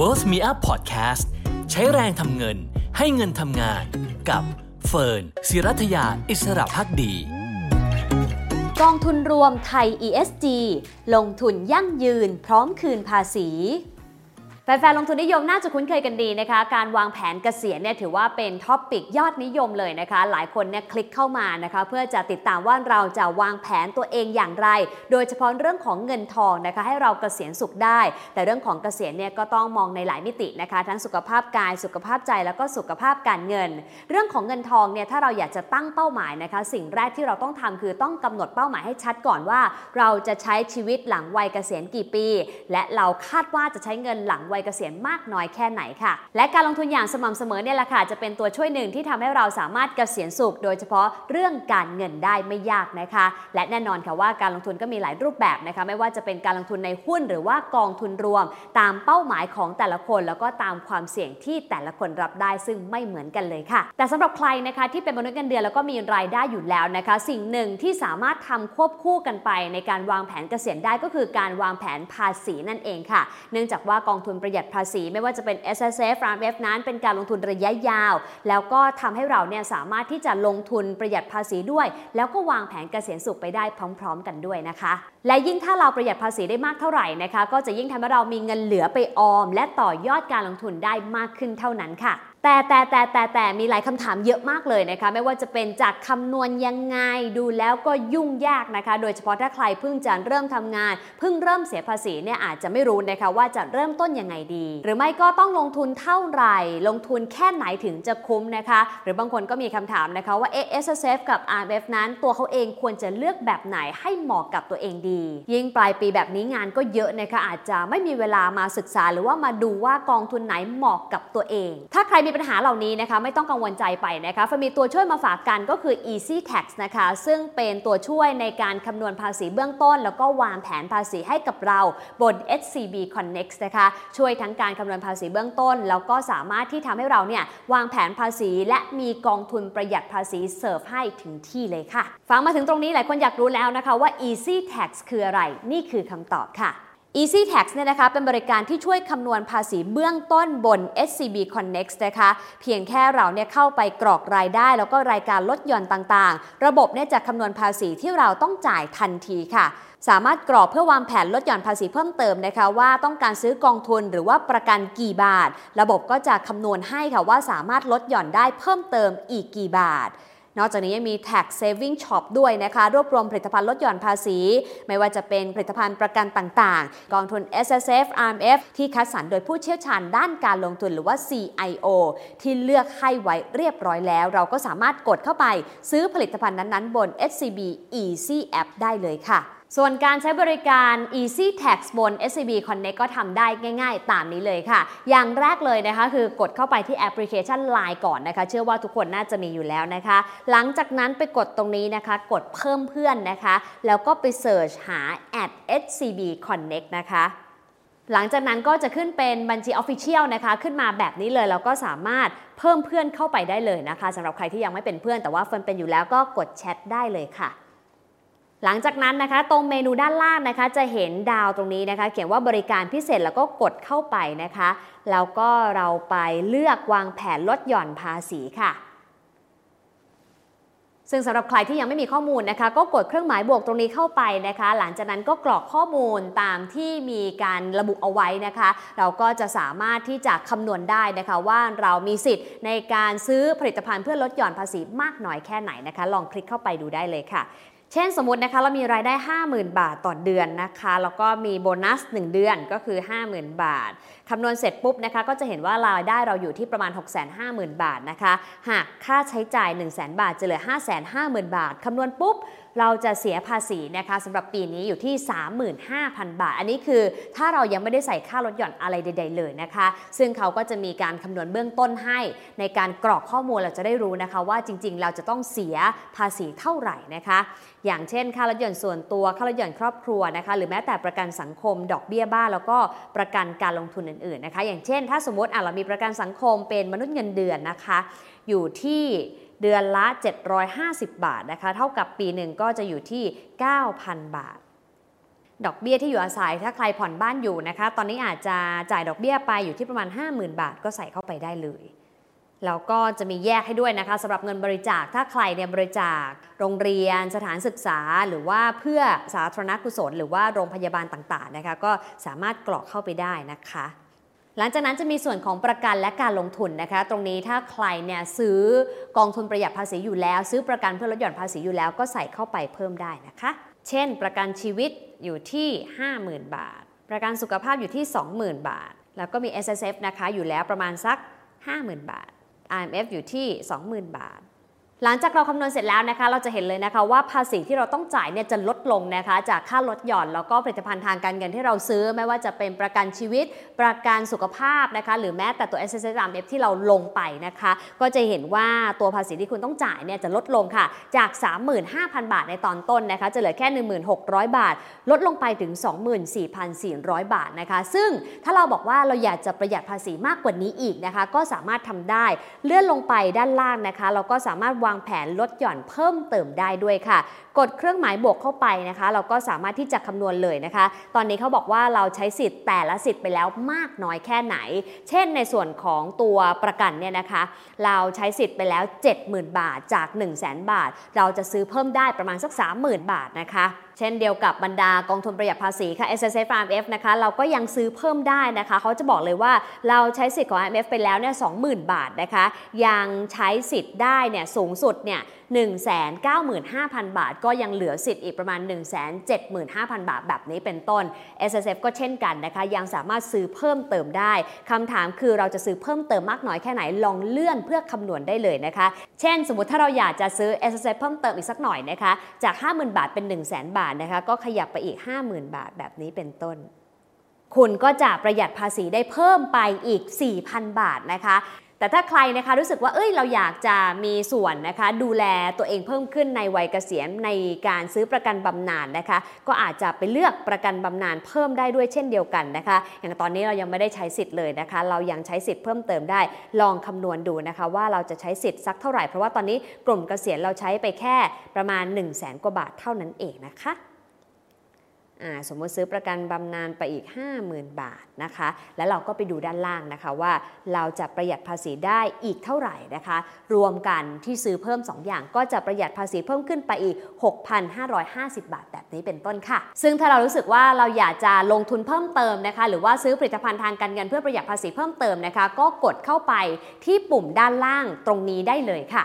Wealth Me Up Podcast ใช้แรงทำเงินให้เงินทำงานกับเฟิร์นศิรัถยาอิสรภักดี กองทุนรวมไทย ESG ลงทุนยั่งยืนพร้อมคืนภาษี แฟนๆ ลงทุนนิยมน่าจะคุ้นเคยกันดีนะคะ การวางแผนเกษียณเนี่ยถือว่าเป็น topic ยอดนิยมเลยนะคะ หลายคนเนี่ยคลิกเข้ามานะคะ เพื่อจะติดตามว่าเราจะวางแผนตัวเองอย่างไร โดยเฉพาะเรื่องของเงินทองนะคะ ให้เราเกษียณสุขได้ แต่เรื่องของเกษียณเนี่ยก็ต้องมองในหลายมิตินะคะ ทั้งสุขภาพกาย สุขภาพใจ แล้วก็สุขภาพการเงิน เรื่องของเงินทองเนี่ยถ้าเราอยากจะตั้งเป้าหมายนะคะ สิ่งแรกที่เราต้องทำคือต้องกำหนดเป้าหมายให้ชัดก่อนว่า เราจะใช้ชีวิตหลังวัยเกษียณกี่ปี และเราคาดว่าจะใช้เงินหลังวัยเกษียณมากน้อยแค่ไหนค่ะ และการลงทุนอย่างสม่ำเสมอเนี่ยแหละค่ะจะเป็นตัวช่วยหนึ่งที่ทำให้เราสามารถเกษียณสุข โดยเฉพาะเรื่องการเงินได้ไม่ยากนะคะ และแน่นอนค่ะว่าการลงทุนก็มีหลายรูปแบบนะคะไม่ว่าจะเป็นการลงทุนในหุ้นหรือว่ากองทุนรวม ตามเป้าหมายของแต่ละคน แล้วก็ตามความเสี่ยงที่แต่ละคนรับได้ซึ่งไม่เหมือนกันเลยค่ะ แต่สำหรับใครนะคะที่เป็นมนุษย์เงินเดือนแล้วก็มีรายได้อยู่แล้วนะคะ สิ่งหนึ่งที่สามารถทำควบคู่กันไปในการวางแผนเกษียณได้ก็คือการวางแผนภาษีนั่นเองค่ะ เนื่องจากว่ากองทุนประหยัดภาษี ไม่ว่าจะเป็น S S F R F นั้นเป็นการลงทุนระยะยาว แล้วก็ทำให้เราเนี่ยสามารถที่จะลงทุนประหยัดภาษีด้วย แล้วก็วางแผนเกษียณสุขไปได้พร้อม ๆ กันด้วยนะคะ และยิ่งถ้าเราประหยัดภาษีได้มากเท่าไหร่นะคะ ก็จะยิ่งทำให้เรามีเงินเหลือไปออม และต่อยอดการลงทุนได้มากขึ้นเท่านั้นค่ะ แต่แต่แต่แต่แต่มีหลายคำถามเยอะมากเลยนะคะ ไม่ว่าจะเป็นจากคำนวณยังไงดูแล้วก็ยุ่งยากนะคะ โดยเฉพาะถ้าใครเพิ่งจะเริ่มทำงาน เพิ่งเริ่มเสียภาษีเนี่ยอาจจะไม่รู้นะคะว่าจะเริ่มต้นยังไงดี หรือไม่ก็ต้องลงทุนเท่าไหร่ ลงทุนแค่ไหนถึงจะคุ้มนะคะ หรือบางคนก็มีคำถามนะคะว่า S S F กับ R F นั้น ตัวเขาเองควรจะเลือกแบบไหนให้เหมาะกับตัวเองดี ยิ่งปลายปีแบบนี้งานก็เยอะนะคะอาจจะไม่มีเวลามาศึกษา หรือว่ามาดูว่ากองทุนไหนเหมาะกับตัวเอง ถ้าใครมีปัญหาเหล่านี้นะคะไม่ต้องกังวลใจไปนะคะฟมีตัวช่วยมาฝากกันก็คือ Easy Tax นะคะซึ่งเป็นตัวช่วยในการคำนวณภาษีเบื้องต้น แล้วก็วางแผนภาษีให้กับเราบน SCB Connect นะคะช่วยทั้งการคำนวณภาษีเบื้องต้น แล้วก็สามารถที่ทำให้เราเนี่ยวางแผนภาษี และมีกองทุนประหยัดภาษีเสิร์ฟให้ถึงที่เลยค่ะฟังมาถึงตรงนี้หลายคนอยากรู้แล้วนะคะว่า Easy Tax คืออะไร นี่คือคำตอบค่ะ Easy Tax เนี่ยนะคะเป็นบริการที่ช่วยคำนวณภาษีเบื้องต้นบน SCB Connect นะคะเพียงแค่เราเนี่ยเข้าไปกรอกรายได้ แล้วก็รายการลดหย่อนต่างๆ ระบบเนี่ยจะคำนวณภาษีที่เราต้องจ่ายทันทีค่ะ สามารถกรอกเพื่อวางแผนลดหย่อนภาษีเพิ่มเติมนะคะว่าต้องการซื้อกองทุนหรือว่าประกันกี่บาท ระบบก็จะคำนวณให้ค่ะว่าสามารถลดหย่อนได้เพิ่มเติมอีกกี่บาท นอกจากนี้ยังมี Tax Saving Shop ด้วยนะคะ รวบรวมผลิตภัณฑ์ลดหย่อนภาษี ไม่ว่าจะเป็นผลิตภัณฑ์ประกันต่างๆ กองทุน S S F R M F ที่คัดสรรโดยผู้เชี่ยวชาญด้านการลงทุนหรือว่า CIO ที่เลือกให้ไว้เรียบร้อยแล้ว เราก็สามารถกดเข้าไป ซื้อผลิตภัณฑ์นั้นๆ บน SCB Easy App ได้เลยค่ะ ส่วนการใช้บริการ Easy Tax บน SCB Connect ก็ทำได้ง่ายๆ ตามนี้เลยค่ะ อย่างแรกเลยนะคะ คือกดเข้าไปที่แอปพลิเคชัน Line ก่อนนะคะ เชื่อว่าทุกคนน่าจะมีอยู่แล้วนะคะ หลังจากนั้นไปกดตรงนี้นะคะ กดเพิ่มเพื่อนนะคะ แล้วก็ไปเสิร์ชหา at SCB Connect นะคะหลังจากนั้นก็จะขึ้นเป็นบัญชี Official นะคะ ขึ้นมาแบบนี้เลย แล้วก็สามารถเพิ่มเพื่อนเข้าไปได้เลยนะคะสำหรับใครที่ยังไม่เป็นเพื่อนแต่ว่าเฟิร์นเป็นอยู่แล้วก็กดแชทได้เลยค่ะ หลังจากนั้นนะคะ ตรงเมนูด้านล่างนะคะ จะเห็นดาวตรงนี้นะคะ เขียนว่าบริการพิเศษแล้วก็กดเข้าไปนะคะ แล้วก็เราไปเลือกวางแผนลดหย่อนภาษีค่ะซึ่งสำหรับใครที่ยังไม่มีข้อมูลนะคะ ก็กดเครื่องหมายบวกตรงนี้เข้าไปนะคะ หลังจากนั้นก็กรอกข้อมูลตามที่มีการระบุเอาไว้นะคะ เราก็จะสามารถที่จะคำนวณได้นะคะ ว่าเรามีสิทธิ์ในการซื้อผลิตภัณฑ์เพื่อลดหย่อนภาษีมากน้อยแค่ไหนนะคะ ลองคลิกเข้าไปดูได้เลยค่ะ เช่นสมมตินะคะเรามีรายได้ 50,000 บาทต่อเดือนนะคะ แล้วก็มีโบนัส 1 เดือนก็คือ 50,000 บาทคำนวณเสร็จปุ๊บนะคะก็จะเห็นว่ารายได้เราอยู่ที่ประมาณ 650,000 บาทนะคะ หากค่าใช้จ่าย 100,000 บาทจะเหลือ 550,000 บาทคำนวณปุ๊บ เราจะเสียภาษีนะคะสำหรับปีนี้อยู่ที่ 35,000 บาท อันนี้คือถ้าเรายังไม่ได้ใส่ค่าลดหย่อนอะไรใด ๆ เลยนะคะ ซึ่งเขาก็จะมีการคำนวณเบื้องต้นให้ ในการกรอกข้อมูลเราจะได้รู้นะคะว่าจริง ๆ เราจะต้องเสียภาษีเท่าไหร่นะคะ อย่างเช่น ค่าลดหย่อนส่วนตัวค่าลดหย่อนครอบครัวนะคะหรือแม้แต่ประกันสังคม ดอกเบี้ยบ้านแล้วก็ประกันการลงทุนอื่นๆนะคะ อย่างเช่น ถ้าสมมติอะเรามีประกันสังคมเป็นมนุษย์เงินเดือนนะคะ อยู่ที่ เดือนละ 750 บาทนะคะ เท่ากับปีหนึ่งก็จะอยู่ที่ 9,000 บาท ดอกเบี้ยที่อยู่อาศัยถ้าใครผ่อนบ้านอยู่นะคะ ตอนนี้อาจจะจ่ายดอกเบี้ยไปอยู่ที่ประมาณ 50,000 บาท ก็ใส่เข้าไปได้เลยแล้วก็จะมีแยกให้ด้วยนะคะสำหรับเงินบริจาคถ้าใครเนี่ยบริจาค โรงเรียน สถานศึกษา หรือว่าเพื่อสาธารณกุศล หรือว่าโรงพยาบาลต่างๆนะคะ ก็สามารถกรอกเข้าไปได้นะคะ หลังจากนั้นจะมีส่วนของประกันและการลงทุนนะคะ ตรงนี้ถ้าใครเนี่ยซื้อกองทุนประหยัดภาษีอยู่แล้ว ซื้อประกันเพื่อลดหย่อนภาษีอยู่แล้วก็ใส่เข้าไปเพิ่มได้นะคะ เช่น ประกันชีวิตอยู่ที่ 50,000 บาท ประกันสุขภาพอยู่ที่ 20,000 บาท แล้วก็มี S S F นะคะอยู่แล้วประมาณสัก 50,000 บาท IMF อยู่ที่ 20,000 บาท หลังจากเราคำนวณเสร็จแล้วนะคะ เราจะเห็นเลยนะคะว่าภาษีที่เราต้องจ่ายเนี่ยจะลดลงนะคะ จากค่าลดหย่อน แล้วก็ผลิตภัณฑ์ทางการเงินที่เราซื้อ ไม่ว่าจะเป็นประกันชีวิต ประกันสุขภาพนะคะ หรือแม้แต่ตัว s s s m f ที่เราลงไปนะคะ ก็จะเห็นว่าตัวภาษีที่คุณต้องจ่ายเนี่ยจะลดลงค่ะ จาก 35,000 บาทในตอนต้นนะคะ จะเหลือแค่ 1,600 บาท ลดลงไปถึง 24,400 บาทนะคะ ซึ่งถ้าเราบอกว่าเราอยากจะประหยัดภาษีมากกว่านี้อีกนะคะ ก็สามารถทำได้เลื่อนลงไปด้านล่างนะคะ เราก็สามารถวางแผนลดหย่อนเพิ่มเติมได้ด้วยค่ะ กดเครื่องหมายบวกเข้าไปนะคะ เราก็สามารถที่จะคำนวณเลยนะคะ ตอนนี้เขาบอกว่าเราใช้สิทธิ์แต่ละสิทธิ์ไปแล้วมากน้อยแค่ไหน เช่นในส่วนของตัวประกันเนี่ยนะคะ เราใช้สิทธิ์ไปแล้ว 70,000 บาทจาก 1 0 0 0 0แบาท เราจะซื้อเพิ่มได้ประมาณสัก 30,000 บาทนะคะเช่นเดียวกับบรรดากองทุนประหยัดภาษีค่ะ S S F R M F นะคะเราก็ยังซื้อเพิ่มได้นะคะ เขาจะบอกเลยว่าเราใช้สิทธิ์ของ R M F ไปแล้วเนี่ย20,000 บาทนะคะ ยังใช้สิทธิ์ได้เนี่ยสูงสุดเนี่ย195,000 บาท ก็ยังเหลือสิทธิ์อีกประมาณ 175,000 บาทแบบนี้เป็นต้น S S F ก็เช่นกันนะคะ ยังสามารถซื้อเพิ่มเติมได้คำถามคือเราจะซื้อเพิ่มเติมมากน้อยแค่ไหนลองเลื่อนเพื่อคำนวณได้เลยนะคะ เช่น สมมติถ้าเราอยากจะซื้อ S S F เพิ่มเติมอีกสักหน่อยนะคะจาก 50,000 บาทเป็น 1 0 0 0 0 0บาทนะคะก็ขยับไปอีก 50,000 บาทแบบนี้เป็นต้น คุณก็จะประหยัดภาษีได้เพิ่มไปอีก 4,000 บาทนะคะ แต่ถ้าใครนะคะรู้สึกว่าเอ้ยเราอยากจะมีส่วนนะคะ ดูแลตัวเองเพิ่มขึ้นในวัยเกษียณในการซื้อประกันบำนาญนะคะ ก็อาจจะไปเลือกประกันบำนาญเพิ่มได้ด้วยเช่นเดียวกันนะคะ อย่างตอนนี้เรายังไม่ได้ใช้สิทธิ์เลยนะคะ เรายังใช้สิทธิ์เพิ่มเติมได้ลองคำนวณดูนะคะ ว่าเราจะใช้สิทธิ์สักเท่าไหร่เพราะว่าตอนนี้กลุ่มเกษียณเราใช้ไปแค่ประมาณ 1 0 0 0 0แสนกว่าบาทเท่านั้นเองนะคะ สมมติซื้อประกันบำนาญไปอีก 50,000 บาทนะคะ แล้วเราก็ไปดูด้านล่างนะคะว่าเราจะประหยัดภาษีได้อีกเท่าไหร่นะคะ รวมกันที่ซื้อเพิ่ม 2 อย่างก็จะประหยัดภาษีเพิ่มขึ้นไปอีก 6,550 บาทแบบนี้เป็นต้นค่ะ ซึ่งถ้าเรารู้สึกว่าเราอยากจะลงทุนเพิ่มเติมนะคะ หรือว่าซื้อผลิตภัณฑ์ทางการเงินเพื่อประหยัดภาษีเพิ่มเติมนะคะ ก็กดเข้าไปที่ปุ่มด้านล่างตรงนี้ได้เลยค่ะ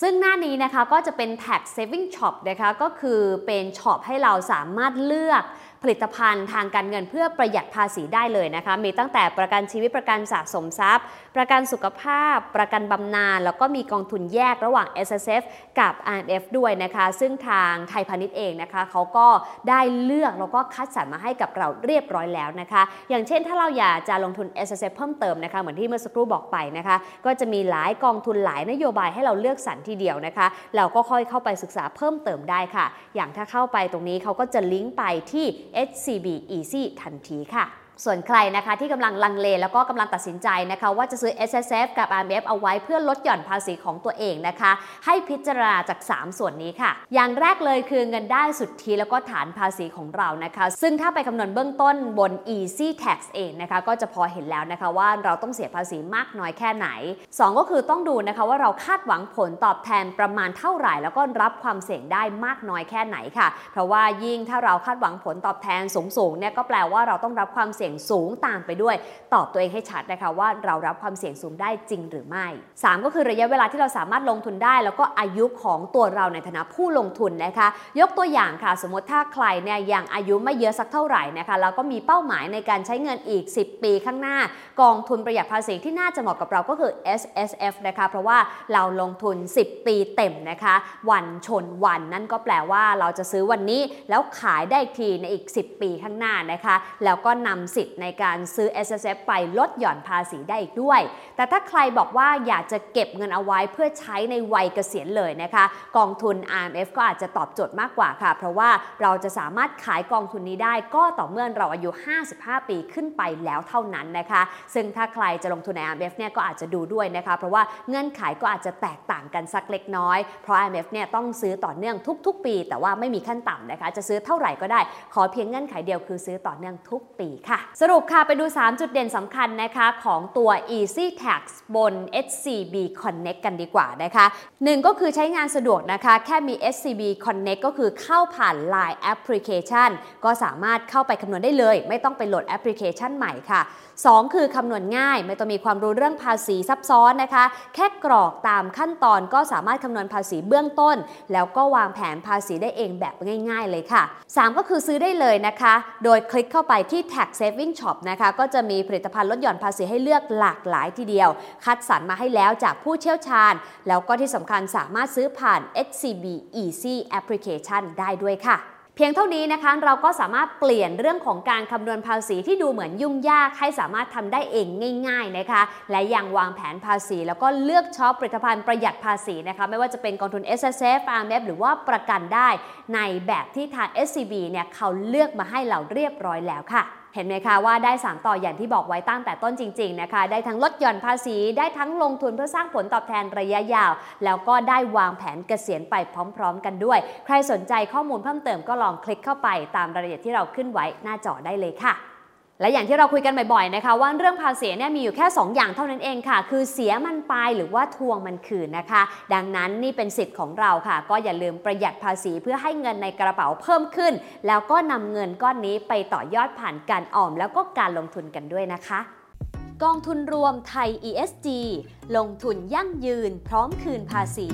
ซึ่งหน้านี้นะคะก็จะเป็น Tax Saving Shop นะคะก็คือเป็นช็อปให้เราสามารถเลือกผลิตภัณฑ์ทางการเงินเพื่อประหยัดภาษีได้เลยนะคะ มีตั้งแต่ประกันชีวิตประกันสะสมทรัพย์ ประกันสุขภาพ ประกันบำนาญแล้วก็มีกองทุนแยกระหว่าง S S F กับ R F ด้วยนะคะ ซึ่งทางไทยพาณิชย์เองนะคะเขาก็ได้เลือกแล้วก็คัดสรรมาให้กับเราเรียบร้อยแล้วนะคะ อย่างเช่นถ้าเราอยากจะลงทุน S S F เพิ่มเติมนะคะเหมือนที่เมื่อสักครู่บอกไปนะคะ ก็จะมีหลายกองทุนหลายนโยบายให้เราเลือกสรรทีเดียวนะคะ เราก็ค่อยเข้าไปศึกษาเพิ่มเติมได้ค่ะ อย่างถ้าเข้าไปตรงนี้เขาก็จะลิงก์ไปที่ HCB Easy ทันทีค่ะ ส่วนใครนะคะที่กำลังลังเลแล้วก็กำลังตัดสินใจนะคะว่าจะซื้อ S S F กับ R M F เอาไว้เพื่อลดหย่อนภาษีของตัวเองนะคะ ให้พิจารณาจาก 3 ส่วนนี้ค่ะ อย่างแรกเลยคือเงินได้สุทธิแล้วก็ฐานภาษีของเรานะคะ ซึ่งถ้าไปคำนวณเบื้องต้นบน Easy Tax เองนะคะ ก็จะพอเห็นแล้วนะคะว่าเราต้องเสียภาษีมากน้อยแค่ไหน 2 ก็คือต้องดูนะคะว่าเราคาดหวังผลตอบแทนประมาณเท่าไหร่ แล้วก็รับความเสี่ยงได้มากน้อยแค่ไหนค่ะ เพราะว่ายิ่งถ้าเราคาดหวังผลตอบแทนสูงๆเนี่ยก็แปลว่าเราต้องรับความเสี่ยงสูงตามไปด้วย ตอบตัวเองให้ชัดนะคะว่าเรารับความเสี่ยงสูงได้จริงหรือไม่ 3 ก็คือระยะเวลาที่เราสามารถลงทุนได้ แล้วก็อายุของตัวเราในฐานะผู้ลงทุนนะคะ ยกตัวอย่างค่ะ สมมติถ้าใครเนี่ยยังอายุไม่เยอะสักเท่าไหร่นะคะแล้วก็มีเป้าหมายในการใช้เงินอีก 10 ปีข้างหน้า กองทุนประหยัดภาษีที่น่าจะเหมาะกับเราก็คือ S S F นะคะเพราะว่าเราลงทุน 10 ปีเต็มนะคะ วันชนวันนั่นก็แปลว่าเราจะซื้อวันนี้แล้วขายได้ทีในอีก 10 ปีข้างหน้านะคะ แล้วก็นำสิทธิ์ในการซื้อ S S F ไปลดหย่อนภาษีได้อีกด้วย แต่ถ้าใครบอกว่าอยากจะเก็บเงินเอาไว้เพื่อใช้ในวัยเกษียณเลยนะคะ กองทุน RMF ก็อาจจะตอบโจทย์มากกว่าค่ะ เพราะว่าเราจะสามารถขายกองทุนนี้ได้ก็ต่อเมื่อเราอายุ 55 ปีขึ้นไปแล้วเท่านั้นนะคะ ซึ่งถ้าใครจะลงทุนใน RMF เนี่ยก็อาจจะดูด้วยนะคะ เพราะว่าเงื่อนไขก็อาจจะแตกต่างกันสักเล็กน้อย เพราะ IMF เนี่ยต้องซื้อต่อเนื่องทุก ๆ ปี แต่ว่าไม่มีขั้นต่ำนะคะ จะซื้อเท่าไหร่ก็ได้ ขอเพียงเงื่อนไขเดียวคือซื้อต่อเนื่องทุกปีค่ะสรุปค่ะไปดู 3 จุดเด่นสำคัญนะคะของตัว Easy Tax บน SCB Connect กันดีกว่านะคะหนึ่งก็คือใช้งานสะดวกนะคะ แค่มี SCB Connect ก็คือเข้าผ่าน Line Application ก็สามารถเข้าไปคำนวณได้เลย ไม่ต้องไปโหลดแอปพลิเคชันใหม่ค่ะ 2 คือคำนวณง่าย ไม่ต้องมีความรู้เรื่องภาษีซับซ้อนนะคะ แค่กรอกตามขั้นตอนก็สามารถคำนวณภาษีเบื้องต้น แล้วก็วางแผนภาษีได้เองแบบง่าย ๆ เลยค่ะ 3 ก็คือซื้อได้เลยนะคะ โดยคลิกเข้าไปที่ Tax Saving Shop นะคะก็จะมีผลิตภัณฑ์ลดหย่อนภาษีให้เลือกหลากหลายทีเดียว คัดสรรมาให้แล้วจากผู้เชี่ยวชาญ แล้วก็ที่สำคัญสามารถซื้อผ่าน HCB Easy Application ได้ด้วยค่ะ พียงเท่านี้นะคะเราก็สามารถเปลี่ยนเรื่องของการคำนวณภาษีที่ดูเหมือนยุ่งยากให้สามารถทำได้เองง่าย ๆนะคะ และยังวางแผนภาษี แล้วก็เลือกช็อปผลิตภัณฑ์ประหยัดภาษีนะคะไม่ว่าจะเป็นกองทุน S S F R M F หรือว่าประกันได้ในแบบที่ทาง S C B เนี่ยเขาเลือกมาให้เราเรียบร้อยแล้วค่ะ ห็นไหมคะว่าได้ 3 ต่ออย่างที่บอกไว้ตั้งแต่ต้นจริง ๆนะคะ ได้ทั้งลดหย่อนภาษี ได้ทั้งลงทุนเพื่อสร้างผลตอบแทนระยะยาว แล้วก็ได้วางแผนเกษียณไปพร้อม ๆ กันด้วย ใครสนใจข้อมูลเพิ่มเติมก็ลองคลิกเข้าไปตามรายละเอียดที่เราขึ้นไว้หน้าจอได้เลยค่ะ และอย่างที่เราคุยกันบ่อยๆนะคะว่าเรื่องภาษีเนี่ยมีอยู่แค่ 2 อย่างเท่านั้นเองค่ะ คือเสียมันไปหรือว่าทวงมันคืนนะคะ ดังนั้นนี่เป็นสิทธิ์ของเราค่ะ ก็อย่าลืมประหยัดภาษีเพื่อให้เงินในกระเป๋าเพิ่มขึ้น แล้วก็นำเงินก้อนนี้ไปต่อยอดผ่านการออม แล้วก็การลงทุนกันด้วยนะคะ กองทุนรวมไทย ESG ลงทุนยั่งยืน พร้อมคืนภาษี